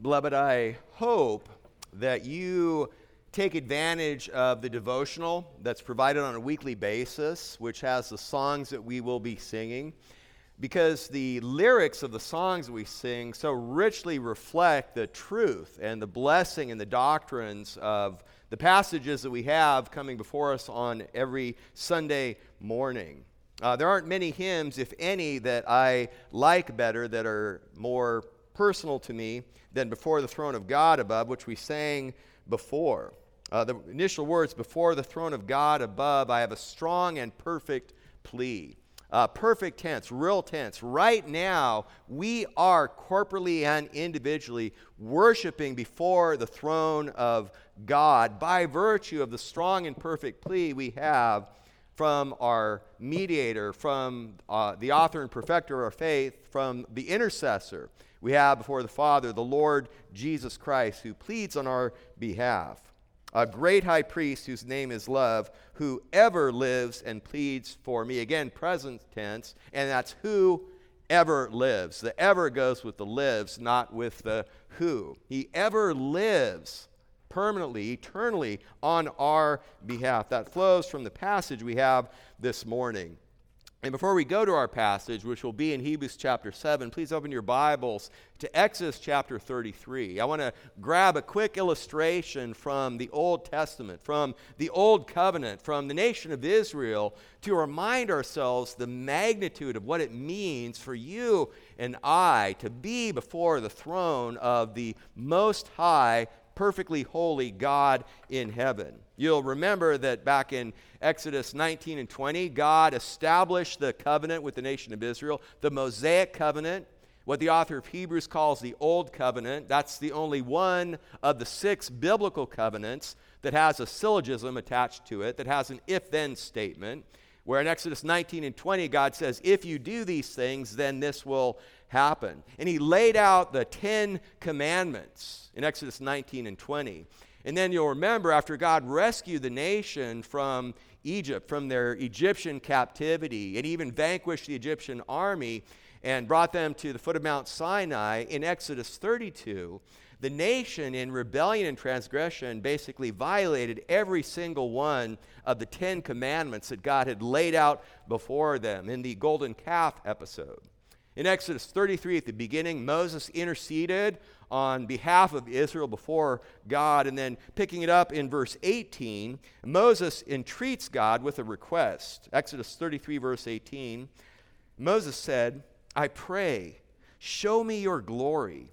Beloved, I hope that you take advantage of the devotional that's provided on a weekly basis, which has the songs that we will be singing, because the lyrics of the songs we sing so richly reflect the truth and the blessing and the doctrines of the passages that we have coming before us on every Sunday morning. Uh, there aren't many hymns, if any, that I like better that are more personal to me than Before the Throne of God Above, which we sang before. Uh, the initial words, Before the Throne of God Above, I have a strong and perfect plea. Uh, perfect tense, real tense. Right now, we are corporately and individually worshiping before the throne of God by virtue of the strong and perfect plea we have from our mediator, from uh, the author and perfecter of our faith, from the intercessor we have before the Father, the Lord Jesus Christ, who pleads on our behalf. A great high priest whose name is love, who ever lives and pleads for me. Again, present tense, and that's who ever lives. The ever goes with the lives, not with the who. He ever lives permanently, eternally on our behalf. That flows from the passage we have this morning. And before we go to our passage, which will be in Hebrews chapter 7, please open your Bibles to Exodus chapter 33. I want to grab a quick illustration from the Old Testament, from the Old Covenant, from the nation of Israel, to remind ourselves the magnitude of what it means for you and I to be before the throne of the Most High perfectly holy God in heaven. You'll remember that back in Exodus 19 and 20, God established the covenant with the nation of Israel, the Mosaic covenant, what the author of Hebrews calls the Old Covenant. That's the only one of the six biblical covenants that has a syllogism attached to it, that has an if then statement. Where in Exodus 19 and 20, God says, If you do these things, then this will happen. And He laid out the Ten Commandments in Exodus 19 and 20. And then you'll remember after God rescued the nation from Egypt, from their Egyptian captivity, and even vanquished the Egyptian army and brought them to the foot of Mount Sinai in Exodus 32, the nation in rebellion and transgression basically violated every single one of the Ten Commandments that God had laid out before them in the golden calf episode. In Exodus 33, at the beginning, Moses interceded on behalf of Israel before God. And then picking it up in verse 18, Moses entreats God with a request. Exodus 33, verse 18. Moses said, I pray, show me your glory.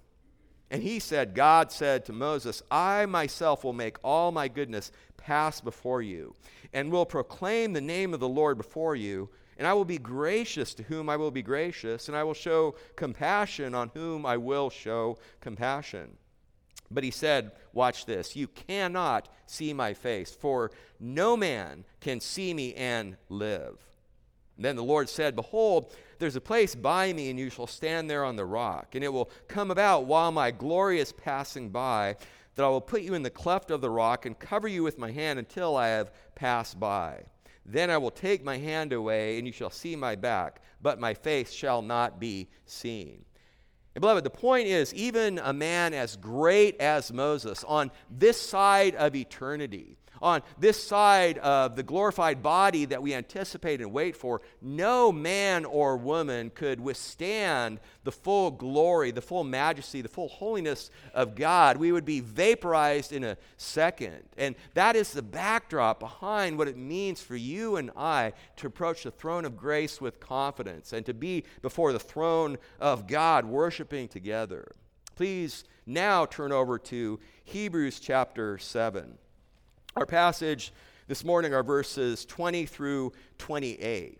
And he said, God said to Moses, I myself will make all my goodness pass before you, and will proclaim the name of the Lord before you and I will be gracious to whom I will be gracious, and I will show compassion on whom I will show compassion. But he said, Watch this, you cannot see my face, for no man can see me and live. And then the Lord said, Behold, there's a place by me, and you shall stand there on the rock. And it will come about while my glory is passing by, that I will put you in the cleft of the rock and cover you with my hand until I have passed by. Then I will take my hand away, and you shall see my back, but my face shall not be seen. And beloved, the point is, even a man as great as Moses, on this side of eternity, on this side of the glorified body that we anticipate and wait for, no man or woman could withstand the full glory, the full majesty, the full holiness of God. We would be vaporized in a second. And that is the backdrop behind what it means for you and I to approach the throne of grace with confidence and to be before the throne of God, worshiping together. Please now turn over to Hebrews chapter 7. Our passage this morning are verses 20 through 28.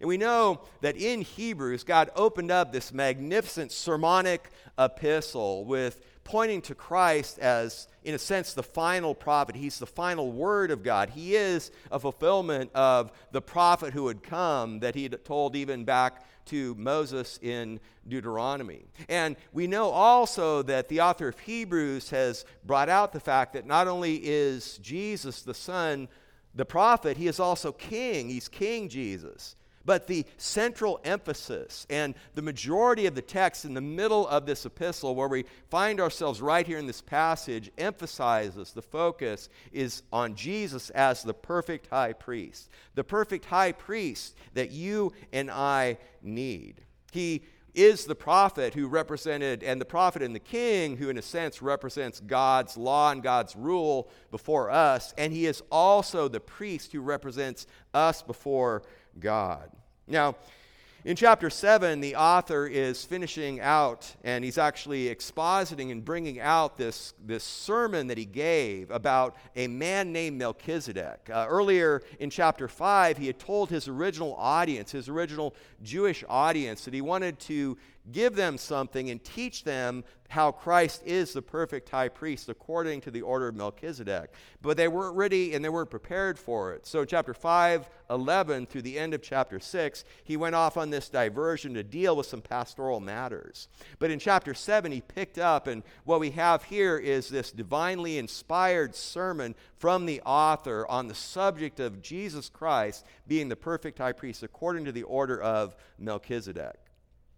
And we know that in Hebrews, God opened up this magnificent sermonic epistle with pointing to Christ as, in a sense, the final prophet. He's the final word of God. He is a fulfillment of the prophet who had come that he had told even back to Moses in Deuteronomy. And we know also that the author of Hebrews has brought out the fact that not only is Jesus the Son the prophet, he is also king. He's King Jesus. But the central emphasis and the majority of the text in the middle of this epistle, where we find ourselves right here in this passage, emphasizes the focus is on Jesus as the perfect high priest, the perfect high priest that you and I need. He is the prophet who represented, and the prophet and the king who, in a sense, represents God's law and God's rule before us. And he is also the priest who represents us before God. Now, in chapter 7, the author is finishing out, and he's actually expositing and bringing out this, this sermon that he gave about a man named Melchizedek. Uh, earlier in chapter 5, he had told his original audience, his original Jewish audience, that he wanted to give them something and teach them how Christ is the perfect high priest according to the order of Melchizedek. But they weren't ready and they weren't prepared for it. So, chapter 5, 11 through the end of chapter 6, he went off on this diversion to deal with some pastoral matters. But in chapter 7, he picked up, and what we have here is this divinely inspired sermon from the author on the subject of Jesus Christ being the perfect high priest according to the order of Melchizedek.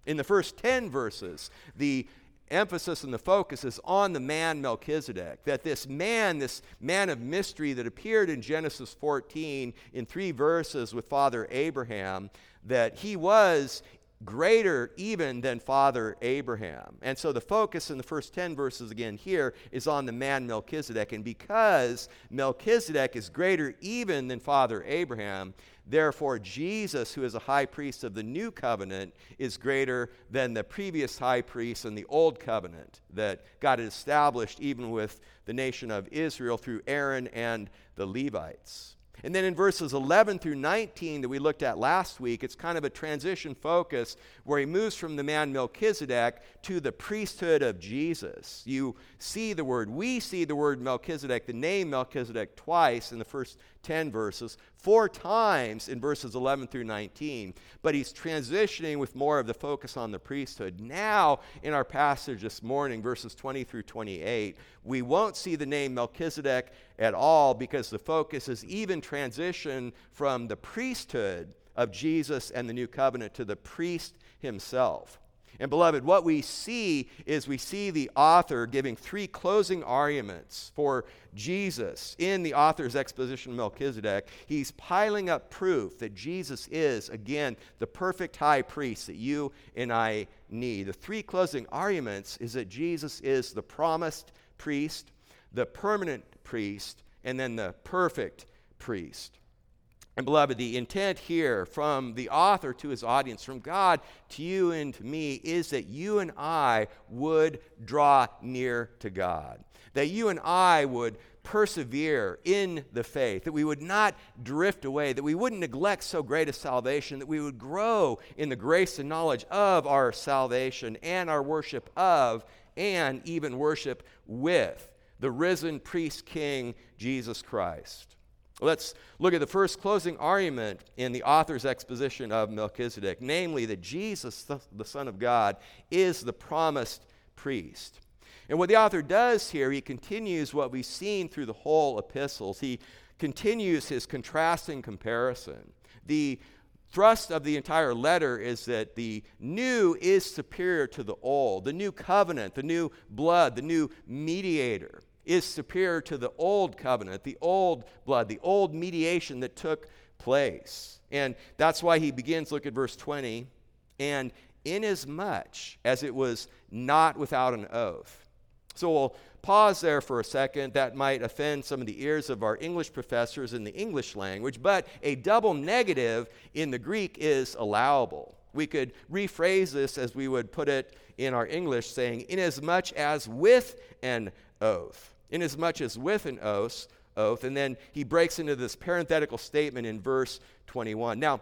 In the first 10 verses, the emphasis and the focus is on the man Melchizedek. That this man, this man of mystery that appeared in Genesis 14 in three verses with Father Abraham, that he was greater even than Father Abraham. And so the focus in the first 10 verses again here is on the man Melchizedek. And because Melchizedek is greater even than Father Abraham, therefore Jesus, who is a high priest of the new covenant, is greater than the previous high priest in the old covenant that God had established even with the nation of Israel through Aaron and the Levites. And then in verses 11 through 19 that we looked at last week, it's kind of a transition focus where he moves from the man Melchizedek to the priesthood of Jesus. You see the word, we see the word Melchizedek, the name Melchizedek, twice in the first 10 verses, four times in verses 11 through 19, but he's transitioning with more of the focus on the priesthood. Now, in our passage this morning, verses 20 through 28, we won't see the name Melchizedek at all because the focus is even transition from the priesthood of Jesus and the new covenant to the priest himself. And beloved, what we see is we see the author giving three closing arguments for Jesus in the author's exposition of Melchizedek. He's piling up proof that Jesus is, again, the perfect high priest that you and I need. The three closing arguments is that Jesus is the promised priest, the permanent priest, and then the perfect priest. And beloved, the intent here from the author to his audience, from God to you and to me, is that you and I would draw near to God. That you and I would persevere in the faith, that we would not drift away, that we wouldn't neglect so great a salvation, that we would grow in the grace and knowledge of our salvation and our worship of, and even worship with the risen priest king, Jesus Christ. Let's look at the first closing argument in the author's exposition of Melchizedek, namely that Jesus, the Son of God, is the promised priest. And what the author does here, he continues what we've seen through the whole epistles. He continues his contrasting comparison. The thrust of the entire letter is that the new is superior to the old, the new covenant, the new blood, the new mediator is superior to the old covenant, the old blood, the old mediation that took place. And that's why he begins, look at verse 20, and inasmuch as it was not without an oath. So we'll pause there for a second. That might offend some of the ears of our English professors in the English language, but a double negative in the Greek is allowable. We could rephrase this as we would put it in our English, saying, inasmuch as with an oath. Inasmuch as with an oath, oath, and then he breaks into this parenthetical statement in verse 21. Now,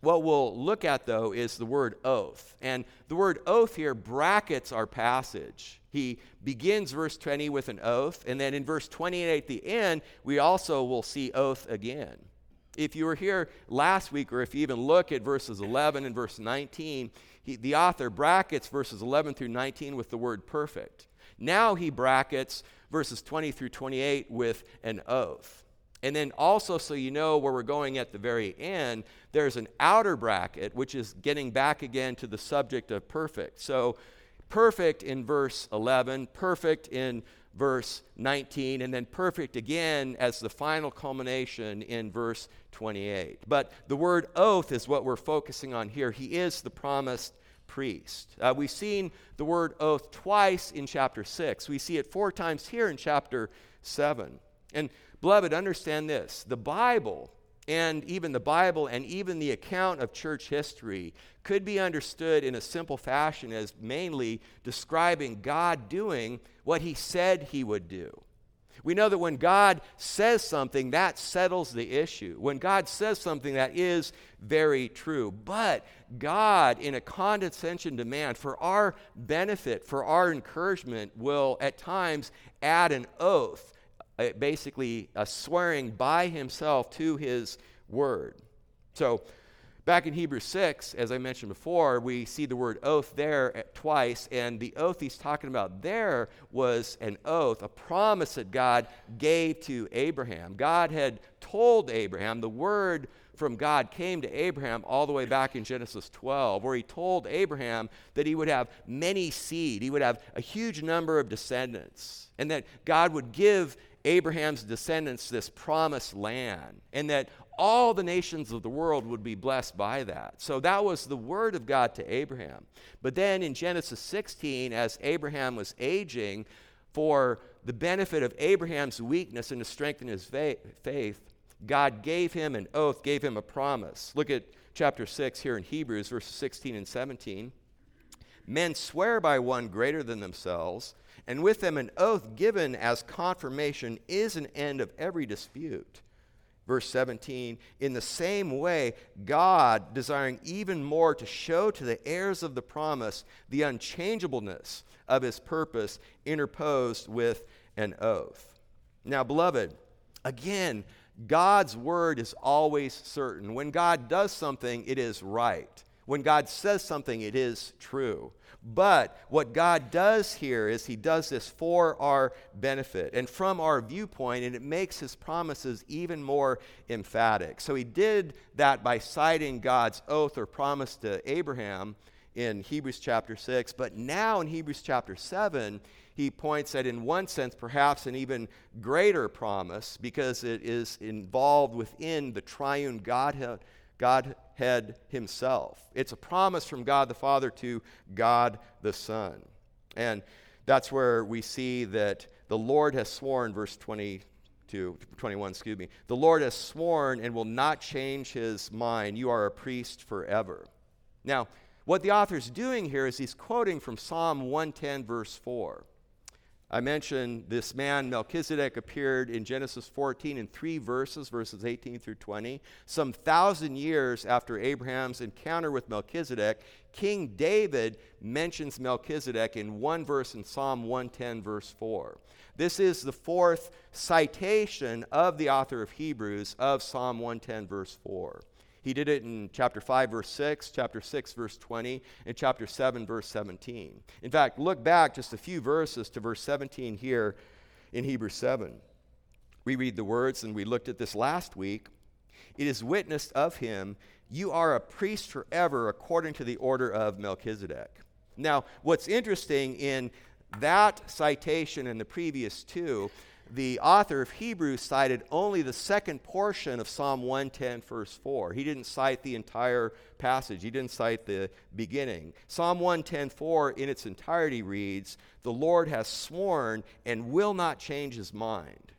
what we'll look at, though, is the word oath. And the word oath here brackets our passage. He begins verse 20 with an oath, and then in verse 28 at the end, we also will see oath again. If you were here last week, or if you even look at verses 11 and verse 19, he, the author brackets verses 11 through 19 with the word perfect. Now he brackets verses 20 through 28 with an oath. And then also, so you know where we're going at the very end, there's an outer bracket, which is getting back again to the subject of perfect. So, perfect in verse 11, perfect in verse 19, and then perfect again as the final culmination in verse 28. But the word oath is what we're focusing on here. He is the promised priest. Uh, we've seen the word oath twice in chapter 6. We see it four times here in chapter 7. And beloved, understand this the Bible and even the Bible and even the account of church history could be understood in a simple fashion as mainly describing God doing what he said he would do. We know that when God says something, that settles the issue. When God says something, that is very true. But God, in a condescension demand for our benefit, for our encouragement, will at times add an oath uh, basically a swearing by himself to his word. So, back in Hebrews 6, as I mentioned before, we see the word oath there eh, twice, and the oath he's talking about there was an oath, a promise that God gave to Abraham. God had told Abraham, the word from God came to Abraham all the way back in Genesis 12, where he told Abraham that he would have many seed, he would have a huge number of descendants, and that God would give Abraham's descendants this promised land, and that all the nations of the world would be blessed by that. So that was the word of God to Abraham. But then in Genesis 16, as Abraham was aging, for the benefit of Abraham's weakness and to strengthen his faith, God gave him an oath, gave him a promise. Look at chapter 6 here in Hebrews, verses 16 and 17. Men swear by one greater than themselves and with them an oath given as confirmation is an end of every dispute. Verse 17, in the same way, God, desiring even more to show to the heirs of the promise the unchangeableness of his purpose, interposed with an oath. Now, beloved, again, God's word is always certain. When God does something, it is right. When God says something, it is true. But what God does here is He does this for our benefit and from our viewpoint, and it makes His promises even more emphatic. So He did that by citing God's oath or promise to Abraham in Hebrews chapter 6. But now in Hebrews chapter 7, he points at, in one sense, perhaps an even greater promise because it is involved within the triune Godhead, Godhead Himself. It's a promise from God the Father to God the Son. And that's where we see that the Lord has sworn, verse 22, 21, excuse me, the Lord has sworn and will not change his mind. You are a priest forever. Now, what the author is doing here is he's quoting from Psalm 110, verse 4. I mentioned this man, Melchizedek, appeared in Genesis 14 in three verses, verses 18 through 20. Some thousand years after Abraham's encounter with Melchizedek, King David mentions Melchizedek in one verse in Psalm 110, verse 4. This is the fourth citation of the author of Hebrews of Psalm 110, verse 4. He did it in chapter 5, verse 6, chapter 6, verse 20, and chapter 7, verse 17. In fact, look back just a few verses to verse 17 here in Hebrews 7. We read the words, and we looked at this last week. It is witnessed of him, you are a priest forever according to the order of Melchizedek. Now, what's interesting in that citation and the previous two the author of Hebrews cited only the second portion of Psalm 110, verse 4. He didn't cite the entire passage, he didn't cite the beginning. Psalm 110, 4 in its entirety reads, The Lord has sworn and will not change his mind.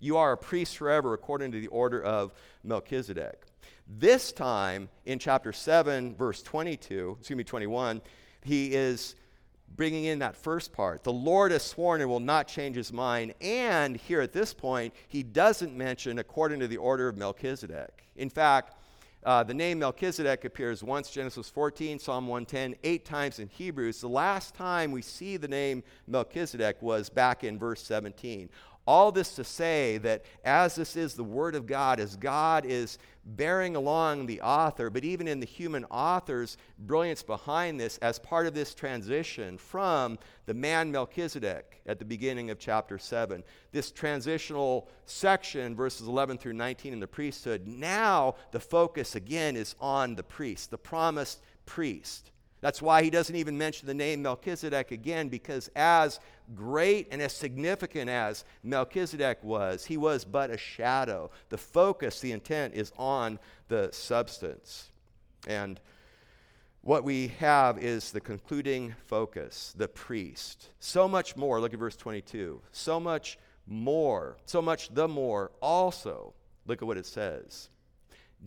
You are a priest forever according to the order of Melchizedek. This time in chapter 7, verse 22, excuse me, 21, he is bringing in that first part. The Lord has sworn and will not change his mind. And here at this point, he doesn't mention according to the order of Melchizedek. In fact, uh, the name Melchizedek appears once Genesis 14, Psalm 110, eight times in Hebrews. The last time we see the name Melchizedek was back in verse 17. All this to say that as this is the Word of God, as God is bearing along the author, but even in the human author's brilliance behind this, as part of this transition from the man Melchizedek at the beginning of chapter 7, this transitional section, verses 11 through 19 in the priesthood, now the focus again is on the priest, the promised priest. That's why he doesn't even mention the name Melchizedek again, because as great and as significant as Melchizedek was, he was but a shadow. The focus, the intent is on the substance. And what we have is the concluding focus, the priest. So much more, look at verse 22. So much more, so much the more also, look at what it says.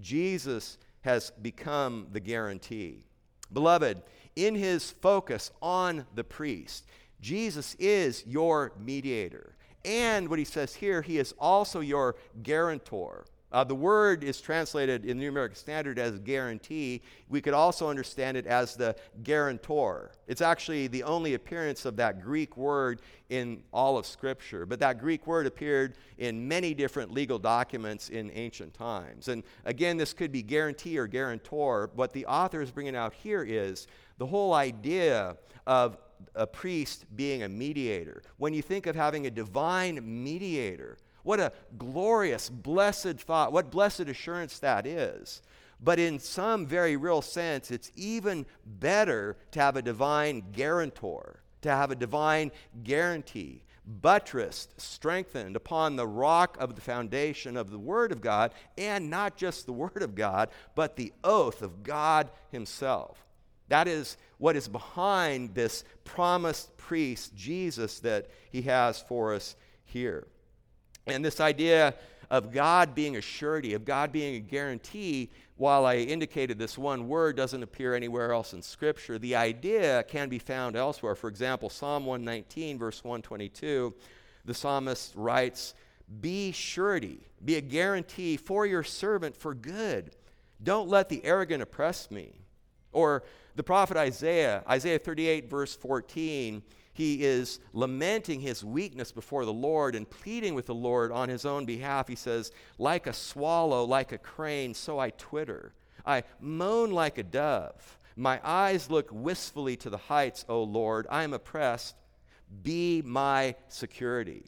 Jesus has become the guarantee. Beloved, in his focus on the priest, Jesus is your mediator. And what he says here, he is also your guarantor. Uh, the word is translated in the New American Standard as guarantee. We could also understand it as the guarantor. It's actually the only appearance of that Greek word in all of Scripture. But that Greek word appeared in many different legal documents in ancient times. And again, this could be guarantee or guarantor. What the author is bringing out here is the whole idea of a priest being a mediator. When you think of having a divine mediator, what a glorious, blessed thought. What blessed assurance that is. But in some very real sense, it's even better to have a divine guarantor, to have a divine guarantee, buttressed, strengthened upon the rock of the foundation of the Word of God, and not just the Word of God, but the oath of God Himself. That is what is behind this promised priest, Jesus, that He has for us here. And this idea of God being a surety, of God being a guarantee, while I indicated this one word doesn't appear anywhere else in Scripture, the idea can be found elsewhere. For example, Psalm 119, verse 122, the psalmist writes, Be surety, be a guarantee for your servant for good. Don't let the arrogant oppress me. Or the prophet Isaiah, Isaiah 38, verse 14, he is lamenting his weakness before the Lord and pleading with the Lord on his own behalf. He says, Like a swallow, like a crane, so I twitter. I moan like a dove. My eyes look wistfully to the heights, O Lord. I am oppressed. Be my security.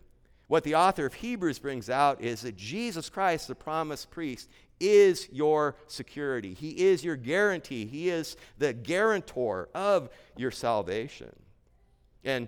What the author of Hebrews brings out is that Jesus Christ, the promised priest, is your security. He is your guarantee. He is the guarantor of your salvation. And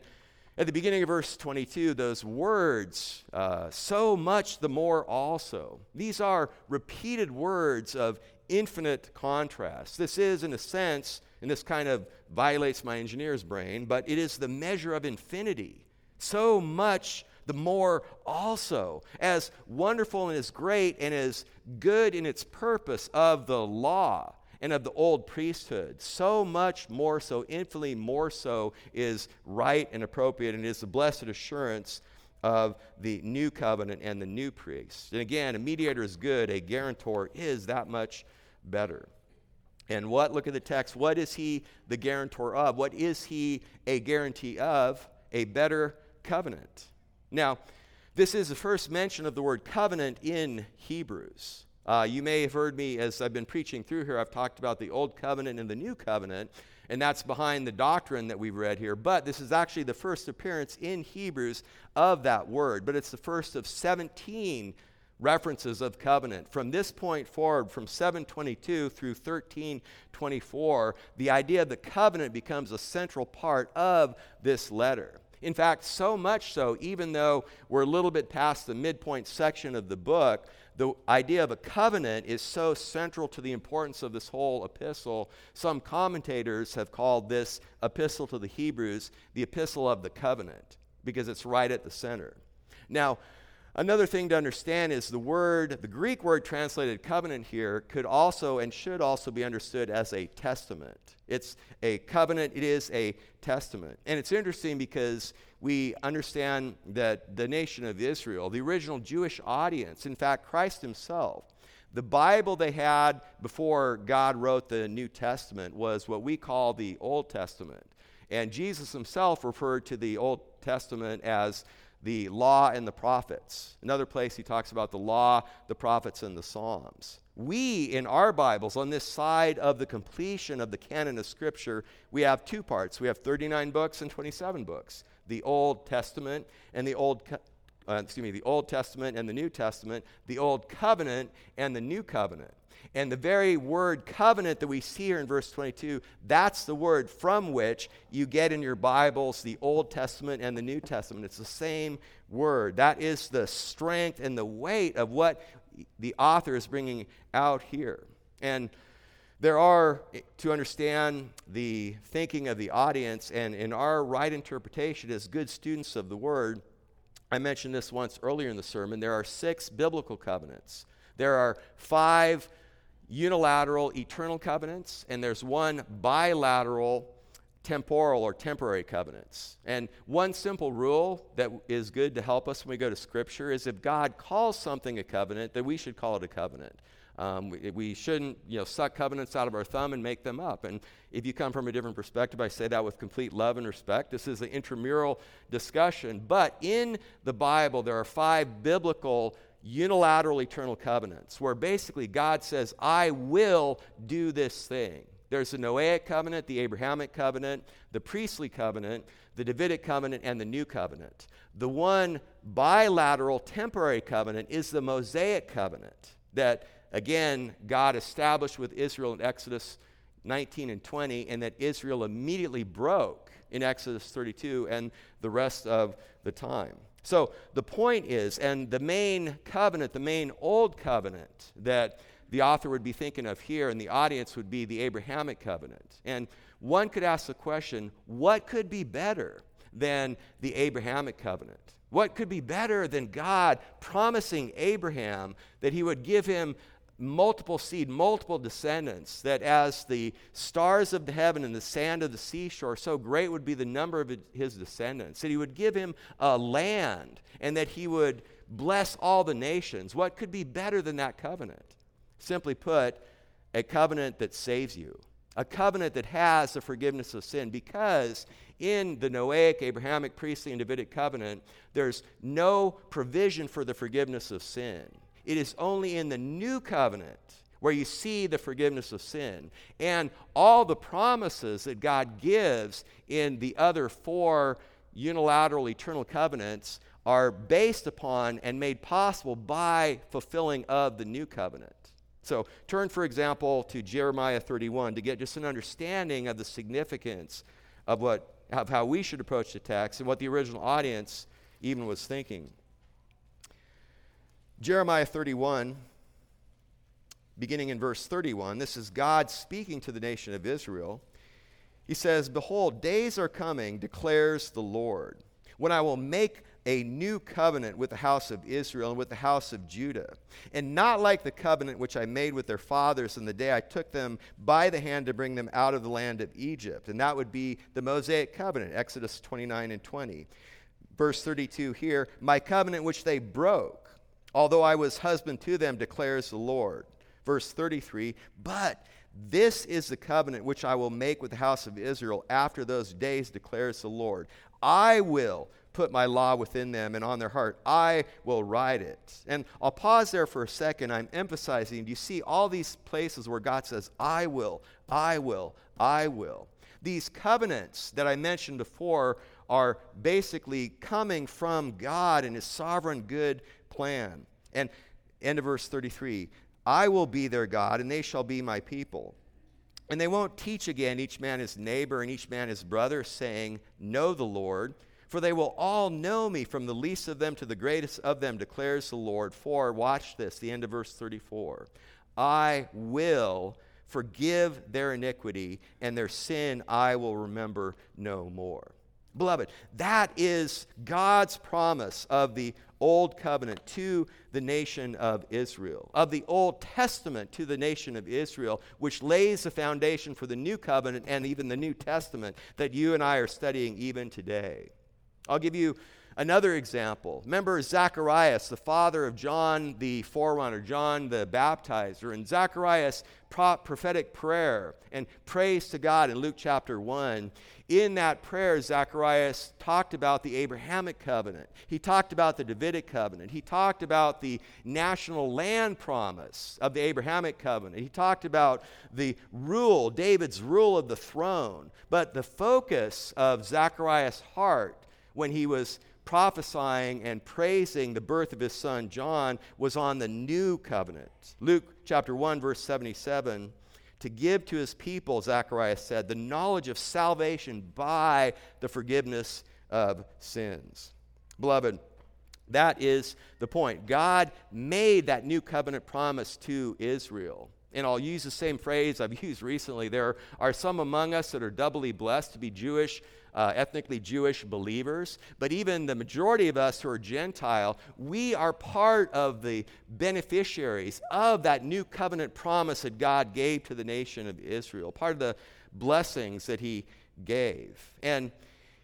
at the beginning of verse 22, those words, uh, so much the more also, these are repeated words of infinite contrast. This is, in a sense, and this kind of violates my engineer's brain, but it is the measure of infinity. So much the more also, as wonderful and as great and as good in its purpose of the law and of the old priesthood. So much more so, infinitely more so, is right and appropriate and is the blessed assurance of the new covenant and the new priest. And again, a mediator is good, a guarantor is that much better. And what, look at the text, what is he the guarantor of? What is he a guarantee of? A better covenant. Now, this is the first mention of the word covenant in Hebrews. Uh, you may have heard me as I've been preaching through here, I've talked about the Old Covenant and the New Covenant, and that's behind the doctrine that we've read here. But this is actually the first appearance in Hebrews of that word, but it's the first of 17 references of covenant. From this point forward, from 722 through 1324, the idea of the covenant becomes a central part of this letter. In fact, so much so, even though we're a little bit past the midpoint section of the book, the idea of a covenant is so central to the importance of this whole epistle. Some commentators have called this epistle to the Hebrews the epistle of the covenant because it's right at the center. Now, Another thing to understand is the word, the Greek word translated covenant here, could also and should also be understood as a testament. It's a covenant, it is a testament. And it's interesting because we understand that the nation of Israel, the original Jewish audience, in fact, Christ himself, the Bible they had before God wrote the New Testament was what we call the Old Testament. And Jesus himself referred to the Old Testament as the law and the prophets. Another place he talks about the law, the prophets, and the Psalms. We, in our Bibles, on this side of the completion of the canon of Scripture, we have two parts. We have 39 books and 27 books the Old Testament and the Old uh, excuse me, the Old Testament and the New Testament, the Old Covenant and the New Covenant. And the very word covenant that we see here in verse 22, that's the word from which you get in your Bibles the Old Testament and the New Testament. It's the same word. That is the strength and the weight of what the author is bringing out here. And there are, to understand the thinking of the audience, and in our right interpretation as good students of the word, I mentioned this once earlier in the sermon. There are six biblical covenants. There are five unilateral eternal covenants, and there's one bilateral temporal or temporary covenants. And one simple rule that is good to help us when we go to Scripture is if God calls something a covenant, then we should call it a covenant. Um, we, we, shouldn't, you know, suck covenants out of our thumb and make them up. And if you come from a different perspective, I say that with complete love and respect. This is an intramural discussion. But in the Bible, there are five biblical unilateral eternal covenants where basically God says, I will do this thing. There's the Noahic covenant, the Abrahamic covenant, the priestly covenant, the Davidic covenant, and the new covenant. The one bilateral temporary covenant is the Mosaic covenant that, again, God established with Israel in Exodus 19 and 20, and that Israel immediately broke in Exodus 32 and the rest of the time. So the point is, and the main covenant, the main old covenant that the author would be thinking of here and the audience would be the Abrahamic covenant. And one could ask the question what could be better than the Abrahamic covenant? What could be better than God promising Abraham that he would give him multiple seed, multiple descendants, that as the stars of the heaven and the sand of the seashore, so great would be the number of his descendants, that he would give him a land, and that he would bless all the nations. What could be better than that covenant? Simply put, a covenant that saves you, a covenant that has the forgiveness of sin, because in the Noahic, Abrahamic, priestly, and Davidic covenant, there's no provision for the forgiveness of sin. It is only in the new covenant where you see the forgiveness of sin. And all the promises that God gives in the other four unilateral eternal covenants are based upon and made possible by fulfilling of the new covenant. So turn, for example, to Jeremiah 31 to get just an understanding of the significance of what of how we should approach the text and what the original audience even was thinking. Jeremiah 31, beginning in verse 31, this is God speaking to the nation of Israel. He says, Behold, days are coming, declares the Lord, when I will make a new covenant with the house of Israel and with the house of Judah, and not like the covenant which I made with their fathers in the day I took them by the hand to bring them out of the land of Egypt. And that would be the Mosaic covenant, Exodus 29 and 20. Verse 32 here, my covenant which they broke although I was husband to them, declares the Lord. Verse 33 But this is the covenant which I will make with the house of Israel after those days, declares the Lord. I will put my law within them and on their heart. I will write it. And I'll pause there for a second. I'm emphasizing, you see all these places where God says, I will, I will, I will? These covenants that I mentioned before are basically coming from God and His sovereign good plan. And end of verse 33 I will be their God, and they shall be my people. And they won't teach again each man his neighbor and each man his brother, saying, Know the Lord. For they will all know me, from the least of them to the greatest of them, declares the Lord. For, watch this, the end of verse 34 I will forgive their iniquity, and their sin I will remember no more. Beloved, that is God's promise of the Old Covenant to the nation of Israel, of the Old Testament to the nation of Israel, which lays the foundation for the New Covenant and even the New Testament that you and I are studying even today. I'll give you Another example, remember Zacharias, the father of John the forerunner, John the baptizer, and Zacharias' prophetic prayer and praise to God in Luke chapter 1. In that prayer, Zacharias talked about the Abrahamic covenant. He talked about the Davidic covenant. He talked about the national land promise of the Abrahamic covenant. He talked about the rule, David's rule of the throne. But the focus of Zacharias' heart when he was prophesying and praising the birth of his son John was on the new covenant. Luke chapter 1 verse 77 to give to his people, Zacharias said, the knowledge of salvation by the forgiveness of sins. Beloved, that is the point. God made that new covenant promise to Israel. And I'll use the same phrase I've used recently. There are some among us that are doubly blessed to be Jewish uh, ethnically Jewish believers, but even the majority of us who are Gentile, we are part of the beneficiaries of that new covenant promise that God gave to the nation of Israel, part of the blessings that He gave. And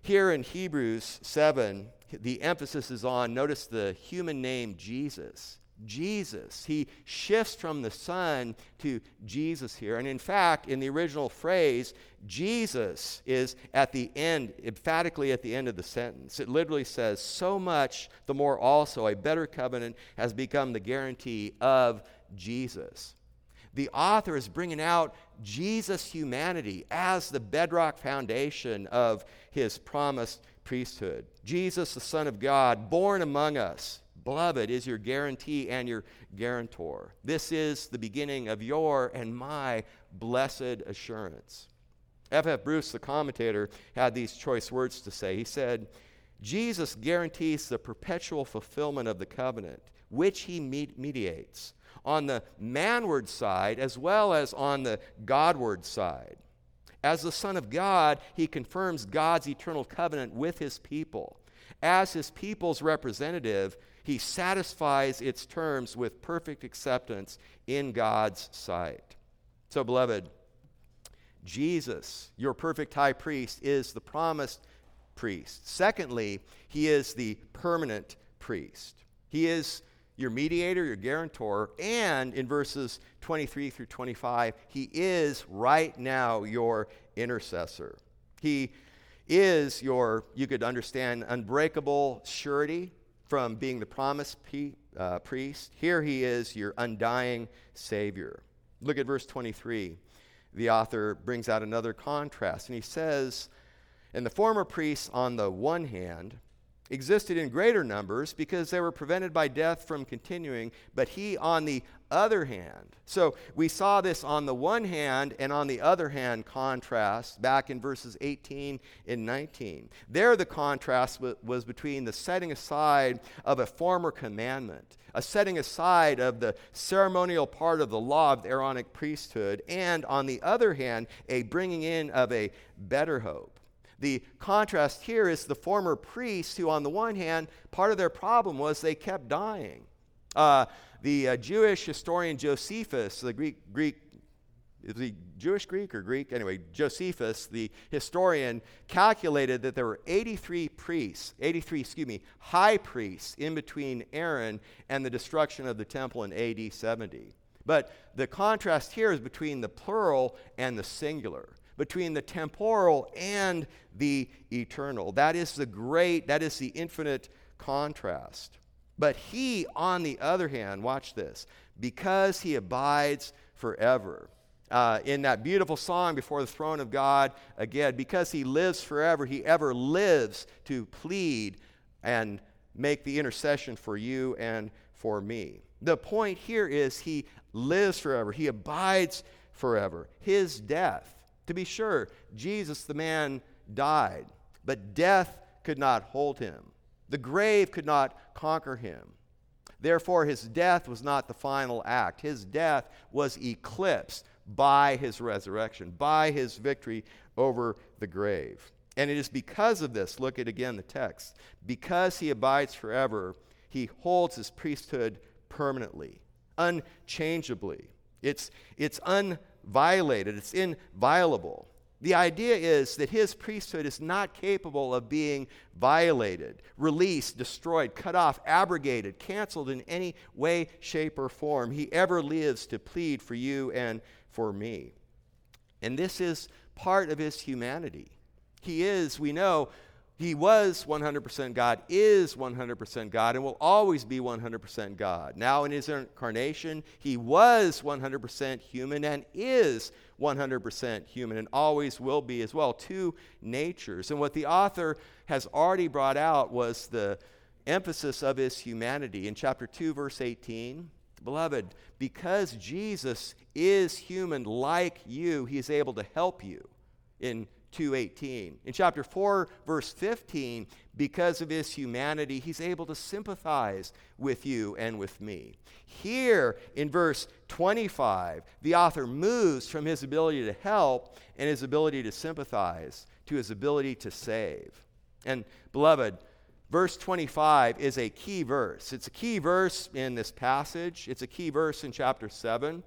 here in Hebrews 7, the emphasis is on, notice the human name Jesus. Jesus. He shifts from the Son to Jesus here. And in fact, in the original phrase, Jesus is at the end, emphatically at the end of the sentence. It literally says, So much the more also a better covenant has become the guarantee of Jesus. The author is bringing out Jesus' humanity as the bedrock foundation of his promised priesthood. Jesus, the Son of God, born among us beloved, is your guarantee and your guarantor. This is the beginning of your and my blessed assurance. F. F. Bruce, the commentator, had these choice words to say. He said, Jesus guarantees the perpetual fulfillment of the covenant, which he mediates on the manward side as well as on the Godward side. As the Son of God, he confirms God's eternal covenant with his people. As his people's representative, he satisfies its terms with perfect acceptance in God's sight. So, beloved, Jesus, your perfect high priest, is the promised priest. Secondly, he is the permanent priest. He is your mediator, your guarantor, and in verses 23 through 25, he is right now your intercessor. He is your, you could understand, unbreakable surety from being the promised pe- uh, priest. Here he is, your undying Savior. Look at verse 23. The author brings out another contrast, and he says, And the former priests, on the one hand, existed in greater numbers because they were prevented by death from continuing, but he on the other hand. So we saw this on the one hand and on the other hand contrast back in verses 18 and 19. There, the contrast w- was between the setting aside of a former commandment, a setting aside of the ceremonial part of the law of the Aaronic priesthood, and on the other hand, a bringing in of a better hope. The contrast here is the former priests, who, on the one hand, part of their problem was they kept dying. Uh, the uh, Jewish historian Josephus, the Greek, Greek is he Jewish Greek or Greek? Anyway, Josephus, the historian, calculated that there were 83 priests, 83, excuse me, high priests in between Aaron and the destruction of the temple in AD 70. But the contrast here is between the plural and the singular between the temporal and the eternal. That is the great, that is the infinite contrast. But he, on the other hand, watch this, because he abides forever. Uh, in that beautiful song before the throne of God, again, because he lives forever, he ever lives to plead and make the intercession for you and for me. The point here is he lives forever, he abides forever. His death to be sure, Jesus, the man, died, but death could not hold him. The grave could not conquer him. Therefore, his death was not the final act. His death was eclipsed by his resurrection, by his victory over the grave. And it is because of this, look at again the text, because he abides forever, he holds his priesthood permanently, unchangeably. It's, it's un, violated, it's inviolable. The idea is that his priesthood is not capable of being violated, released, destroyed, cut off, abrogated, canceled in any way, shape, or form. He ever lives to plead for you and for me. And this is part of his humanity. He is, we know, he was 100% God, is 100% God, and will always be 100% God. Now, in his incarnation, he was 100% human and is 100% human and always will be as well. Two natures. And what the author has already brought out was the emphasis of his humanity. In chapter 2, verse 18, beloved, because Jesus is human like you, he is able to help you in 2:18. In chapter 4 verse 15, because of his humanity, he's able to sympathize with you and with me. Here in verse 25, the author moves from his ability to help and his ability to sympathize to his ability to save. And beloved, verse 25 is a key verse. It's a key verse in this passage. It's a key verse in chapter 7.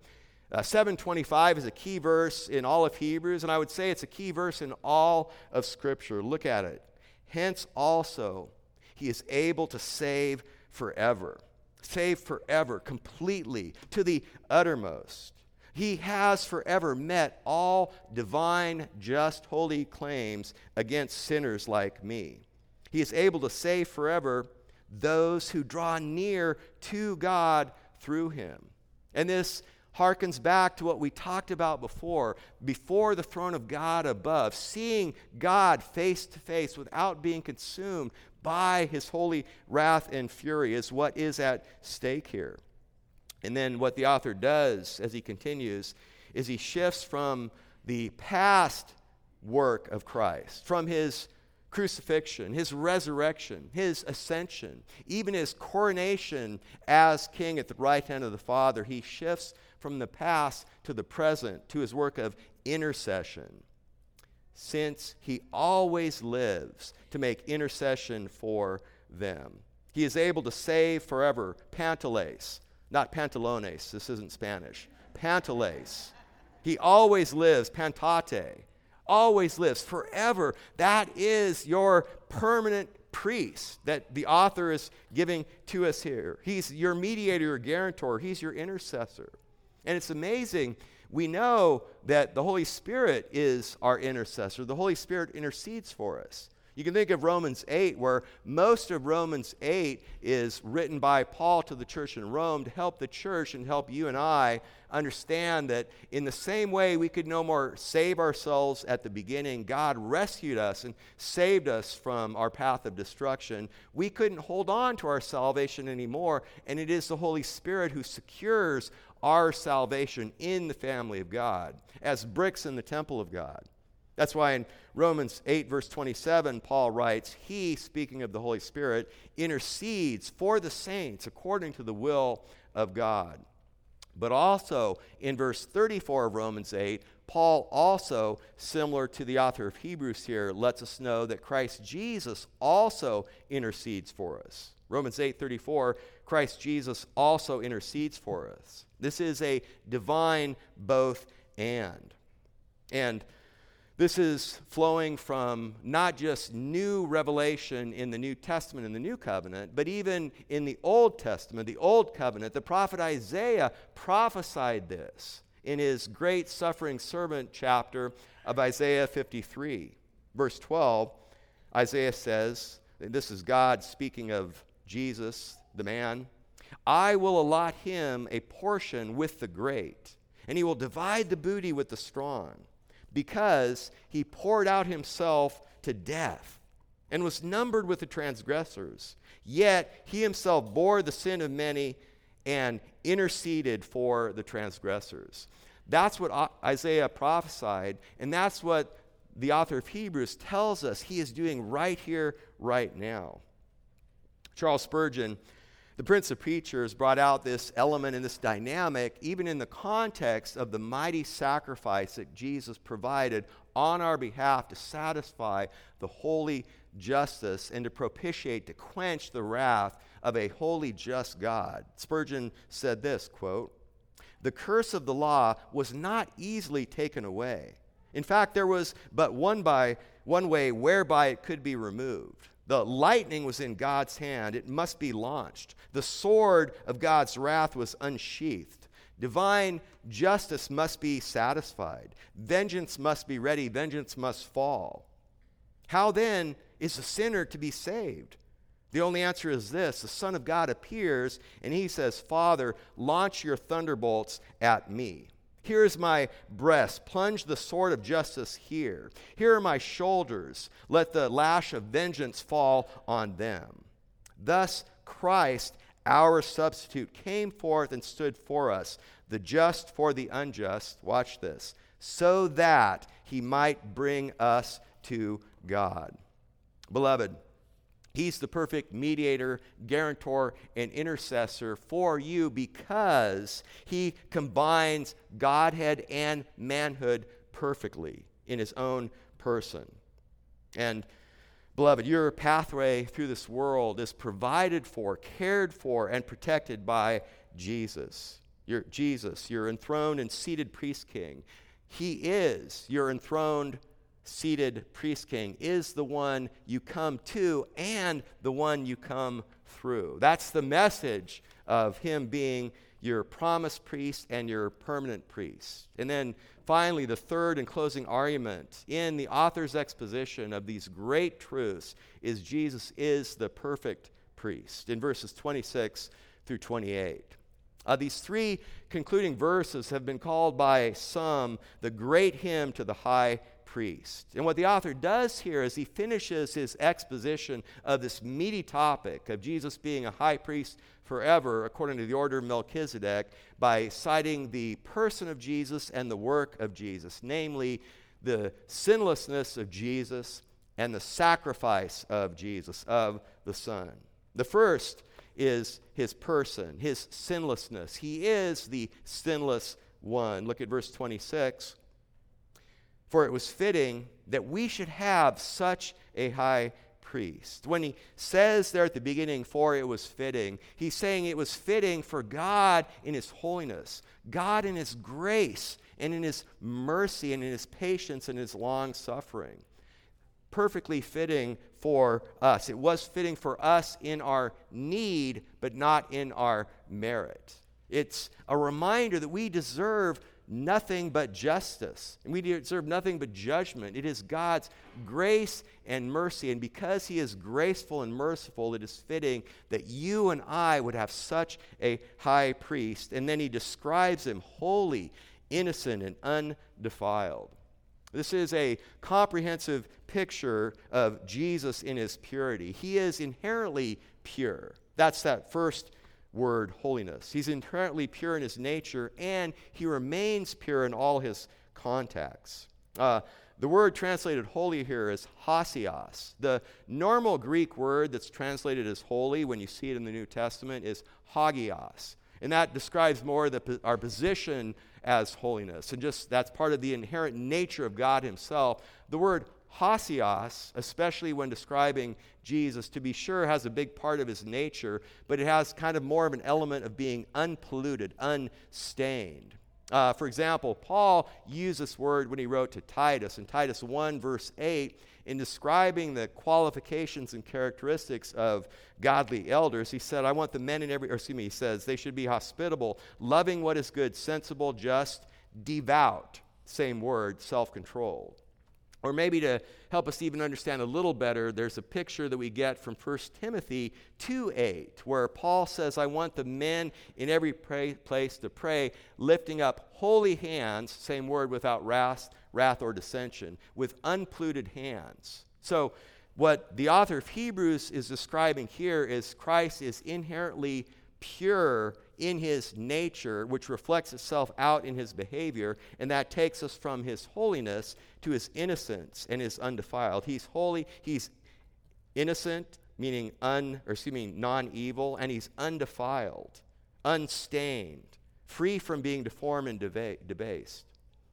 Uh, 725 is a key verse in all of Hebrews, and I would say it's a key verse in all of Scripture. Look at it. Hence, also, he is able to save forever. Save forever, completely, to the uttermost. He has forever met all divine, just, holy claims against sinners like me. He is able to save forever those who draw near to God through him. And this harkens back to what we talked about before before the throne of God above, seeing God face to face without being consumed by his holy wrath and fury, is what is at stake here. And then what the author does as he continues is he shifts from the past work of Christ, from his crucifixion, his resurrection, his ascension, even his coronation as king at the right hand of the Father, he shifts from the past to the present to his work of intercession, since he always lives to make intercession for them. He is able to save forever, pantales, not pantalones, this isn't Spanish, pantales. He always lives, pantote, always lives forever. That is your permanent priest that the author is giving to us here. He's your mediator or guarantor, he's your intercessor. And it's amazing. We know that the Holy Spirit is our intercessor. The Holy Spirit intercedes for us. You can think of Romans 8, where most of Romans 8 is written by Paul to the church in Rome to help the church and help you and I understand that in the same way we could no more save ourselves at the beginning, God rescued us and saved us from our path of destruction. We couldn't hold on to our salvation anymore, and it is the Holy Spirit who secures our salvation in the family of God, as bricks in the temple of God. That's why in Romans 8, verse 27, Paul writes, He, speaking of the Holy Spirit, intercedes for the saints according to the will of God. But also in verse 34 of Romans 8, Paul also, similar to the author of Hebrews here, lets us know that Christ Jesus also intercedes for us. Romans 8:34, Christ Jesus also intercedes for us. This is a divine both and. And this is flowing from not just new revelation in the New Testament and the New Covenant, but even in the Old Testament, the Old Covenant. The prophet Isaiah prophesied this in his great suffering servant chapter of Isaiah 53. Verse 12, Isaiah says, this is God speaking of Jesus, the man, I will allot him a portion with the great, and he will divide the booty with the strong, because he poured out himself to death and was numbered with the transgressors. Yet he himself bore the sin of many and interceded for the transgressors. That's what Isaiah prophesied, and that's what the author of Hebrews tells us he is doing right here, right now. Charles Spurgeon, the Prince of Preachers, brought out this element and this dynamic, even in the context of the mighty sacrifice that Jesus provided on our behalf to satisfy the holy justice and to propitiate, to quench the wrath of a holy, just God. Spurgeon said this quote, The curse of the law was not easily taken away, In fact, there was but one by one way whereby it could be removed. The lightning was in God's hand, it must be launched. The sword of God's wrath was unsheathed. Divine justice must be satisfied. Vengeance must be ready. Vengeance must fall. How then is the sinner to be saved? The only answer is this the Son of God appears and he says, Father, launch your thunderbolts at me. Here is my breast. Plunge the sword of justice here. Here are my shoulders. Let the lash of vengeance fall on them. Thus, Christ, our substitute, came forth and stood for us, the just for the unjust. Watch this. So that he might bring us to God. Beloved, He's the perfect mediator, guarantor, and intercessor for you because he combines Godhead and manhood perfectly in his own person. And, beloved, your pathway through this world is provided for, cared for, and protected by Jesus. Your, Jesus, your enthroned and seated priest king. He is your enthroned seated priest king is the one you come to and the one you come through. That's the message of him being your promised priest and your permanent priest. And then finally, the third and closing argument in the author's exposition of these great truths is Jesus is the perfect priest in verses 26 through 28. Uh, these three concluding verses have been called by some the great hymn to the high priest. And what the author does here is he finishes his exposition of this meaty topic of Jesus being a high priest forever, according to the order of Melchizedek, by citing the person of Jesus and the work of Jesus, namely the sinlessness of Jesus and the sacrifice of Jesus, of the Son. The first is his person, his sinlessness. He is the sinless one. Look at verse 26. For it was fitting that we should have such a high priest. When he says there at the beginning, for it was fitting, he's saying it was fitting for God in his holiness, God in his grace, and in his mercy, and in his patience, and his long suffering. Perfectly fitting for us. It was fitting for us in our need, but not in our merit. It's a reminder that we deserve nothing but justice. And we deserve nothing but judgment. It is God's grace and mercy. And because He is graceful and merciful, it is fitting that you and I would have such a high priest. And then He describes Him holy, innocent, and undefiled. This is a comprehensive picture of Jesus in His purity. He is inherently pure. That's that first word holiness. He's inherently pure in his nature, and he remains pure in all his contacts. Uh, the word translated holy here is hosios. The normal Greek word that's translated as holy when you see it in the New Testament is hagios. And that describes more the, our position as holiness. And just that's part of the inherent nature of God Himself. The word hosios, especially when describing Jesus, to be sure, has a big part of his nature, but it has kind of more of an element of being unpolluted, unstained. Uh, for example, Paul used this word when he wrote to Titus in Titus 1, verse 8, in describing the qualifications and characteristics of godly elders. He said, I want the men in every, or excuse me, he says, they should be hospitable, loving what is good, sensible, just, devout. Same word, self controlled. Or maybe to help us even understand a little better, there's a picture that we get from 1 Timothy 2 8, where Paul says, I want the men in every pray, place to pray, lifting up holy hands, same word without wrath, wrath or dissension, with unpolluted hands. So, what the author of Hebrews is describing here is Christ is inherently pure in his nature, which reflects itself out in his behavior, and that takes us from his holiness to his innocence and his undefiled. He's holy, he's innocent, meaning un or excuse me, non-evil, and he's undefiled, unstained, free from being deformed and deba- debased.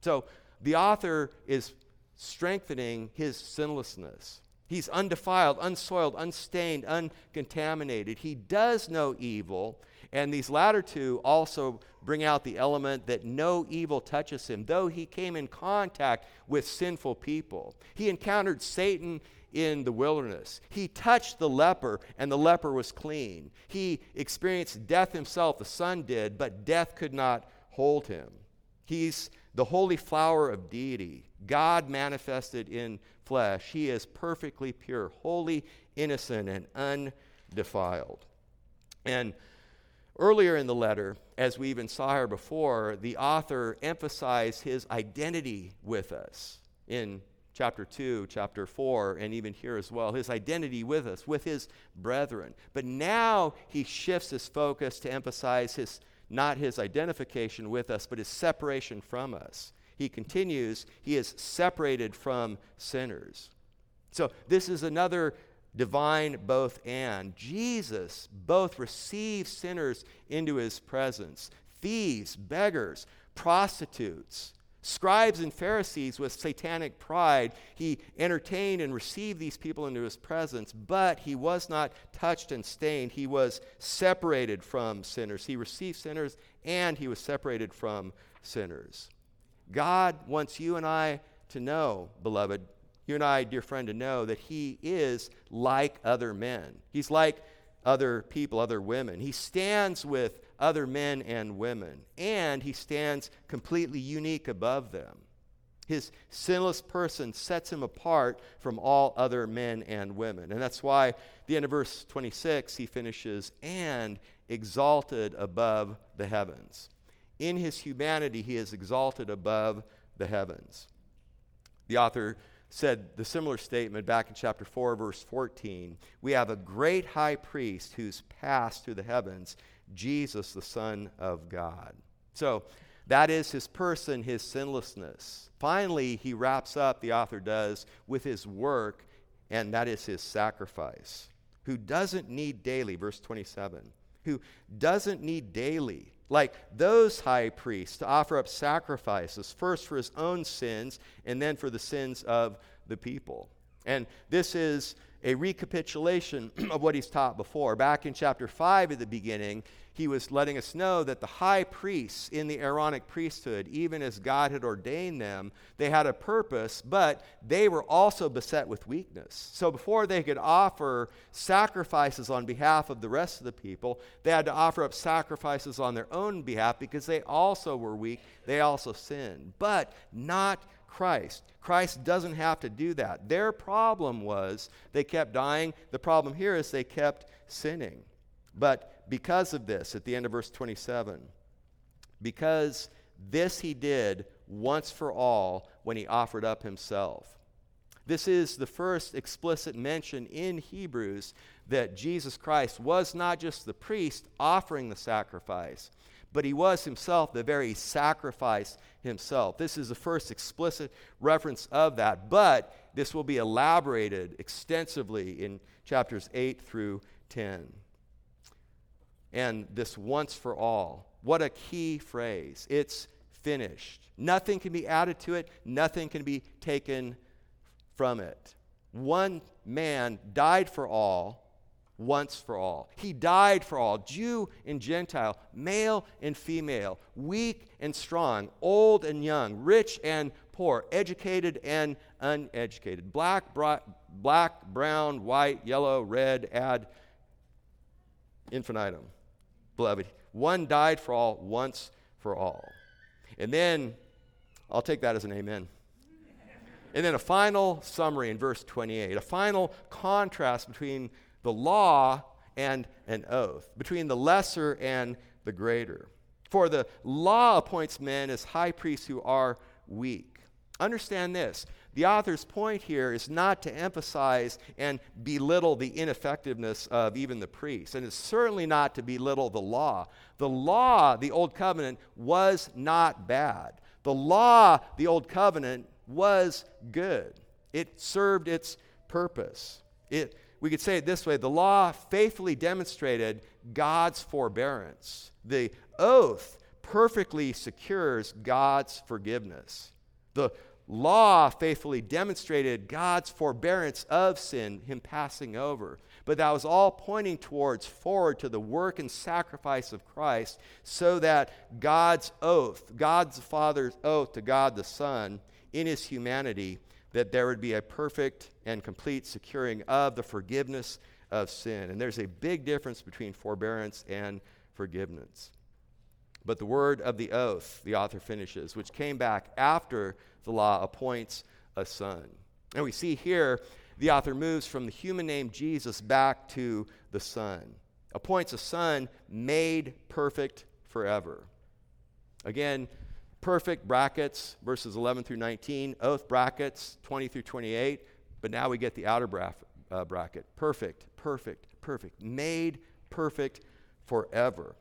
So the author is strengthening his sinlessness. He's undefiled, unsoiled, unstained, uncontaminated. He does no evil. And these latter two also bring out the element that no evil touches him, though he came in contact with sinful people. He encountered Satan in the wilderness. He touched the leper, and the leper was clean. He experienced death himself, the Son did, but death could not hold him. He's the holy flower of deity, God manifested in flesh. He is perfectly pure, holy, innocent, and undefiled. And earlier in the letter, as we even saw her before, the author emphasized his identity with us in chapter 2, chapter 4, and even here as well. His identity with us, with his brethren. But now he shifts his focus to emphasize his not his identification with us, but his separation from us. He continues, he is separated from sinners. So, this is another divine both and. Jesus both receives sinners into his presence thieves, beggars, prostitutes, scribes, and Pharisees with satanic pride. He entertained and received these people into his presence, but he was not touched and stained. He was separated from sinners. He received sinners and he was separated from sinners. God wants you and I to know, beloved, you and I, dear friend, to know that He is like other men. He's like other people, other women. He stands with other men and women, and He stands completely unique above them. His sinless person sets him apart from all other men and women. And that's why the end of verse 26, he finishes, and exalted above the heavens. In his humanity, he is exalted above the heavens. The author said the similar statement back in chapter 4, verse 14. We have a great high priest who's passed through the heavens, Jesus, the Son of God. So, that is his person, his sinlessness. Finally, he wraps up, the author does, with his work, and that is his sacrifice. Who doesn't need daily, verse 27, who doesn't need daily like those high priests, to offer up sacrifices, first for his own sins and then for the sins of the people. And this is a recapitulation of what he's taught before. Back in chapter 5 at the beginning, he was letting us know that the high priests in the Aaronic priesthood, even as God had ordained them, they had a purpose, but they were also beset with weakness. So before they could offer sacrifices on behalf of the rest of the people, they had to offer up sacrifices on their own behalf because they also were weak, they also sinned. But not Christ. Christ doesn't have to do that. Their problem was they kept dying. The problem here is they kept sinning. But because of this, at the end of verse 27, because this he did once for all when he offered up himself. This is the first explicit mention in Hebrews that Jesus Christ was not just the priest offering the sacrifice, but he was himself the very sacrifice himself. This is the first explicit reference of that, but this will be elaborated extensively in chapters 8 through 10 and this once for all. What a key phrase. It's finished. Nothing can be added to it, nothing can be taken from it. One man died for all, once for all. He died for all, Jew and Gentile, male and female, weak and strong, old and young, rich and poor, educated and uneducated, black, black, brown, white, yellow, red, ad infinitum beloved. One died for all, once for all. And then, I'll take that as an amen. And then a final summary in verse 28, a final contrast between the law and an oath, between the lesser and the greater. For the law appoints men as high priests who are weak. Understand this the author's point here is not to emphasize and belittle the ineffectiveness of even the priests, and it's certainly not to belittle the law. The law, the Old Covenant, was not bad. The law, the Old Covenant, was good. It served its purpose. It, we could say it this way the law faithfully demonstrated God's forbearance. The oath perfectly secures God's forgiveness. The law faithfully demonstrated God's forbearance of sin, him passing over. But that was all pointing towards forward to the work and sacrifice of Christ, so that God's oath, God's Father's oath to God the Son in his humanity, that there would be a perfect and complete securing of the forgiveness of sin. And there's a big difference between forbearance and forgiveness. But the word of the oath, the author finishes, which came back after the law appoints a son. And we see here the author moves from the human name Jesus back to the Son, appoints a Son made perfect forever. Again, perfect brackets, verses 11 through 19, oath brackets, 20 through 28, but now we get the outer bra- uh, bracket. Perfect, perfect, perfect, made perfect forever.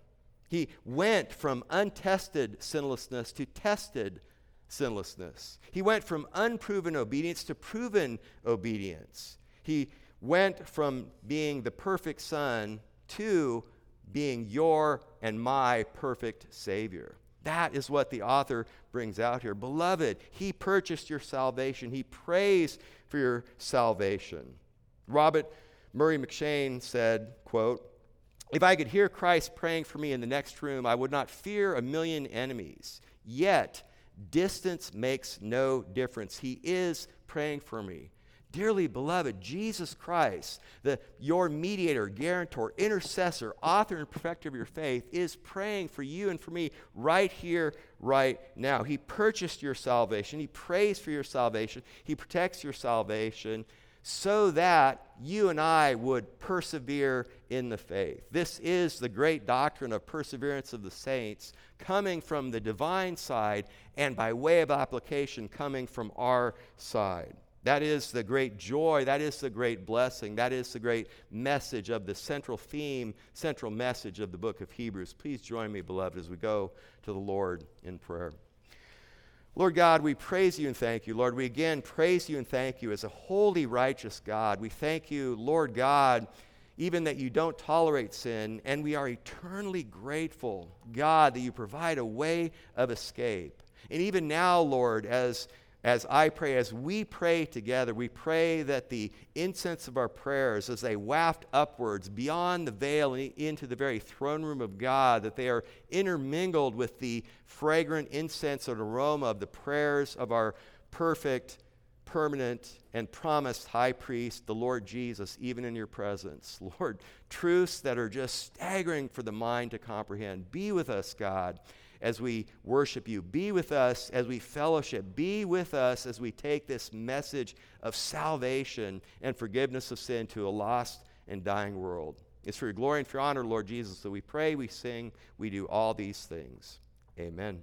He went from untested sinlessness to tested sinlessness. He went from unproven obedience to proven obedience. He went from being the perfect Son to being your and my perfect Savior. That is what the author brings out here. Beloved, He purchased your salvation, He prays for your salvation. Robert Murray M'Cheyne said, quote, if I could hear Christ praying for me in the next room, I would not fear a million enemies. Yet, distance makes no difference. He is praying for me. Dearly beloved, Jesus Christ, the, your mediator, guarantor, intercessor, author, and perfecter of your faith, is praying for you and for me right here, right now. He purchased your salvation. He prays for your salvation. He protects your salvation so that you and I would persevere in the faith. This is the great doctrine of perseverance of the saints coming from the divine side and by way of application coming from our side. That is the great joy. That is the great blessing. That is the great message of the central theme, central message of the book of Hebrews. Please join me, beloved, as we go to the Lord in prayer. Lord God, we praise you and thank you. Lord, we again praise you and thank you as a holy, righteous God. We thank you, Lord God, even that you don't tolerate sin, and we are eternally grateful, God, that you provide a way of escape. And even now, Lord, as as I pray, as we pray together, we pray that the incense of our prayers, as they waft upwards beyond the veil into the very throne room of God, that they are intermingled with the fragrant incense and aroma of the prayers of our perfect, permanent, and promised high priest, the Lord Jesus, even in your presence. Lord, truths that are just staggering for the mind to comprehend. Be with us, God as we worship you. Be with us as we fellowship. Be with us as we take this message of salvation and forgiveness of sin to a lost and dying world. It's for your glory and for your honor, Lord Jesus, that we pray, we sing, we do all these things. Amen.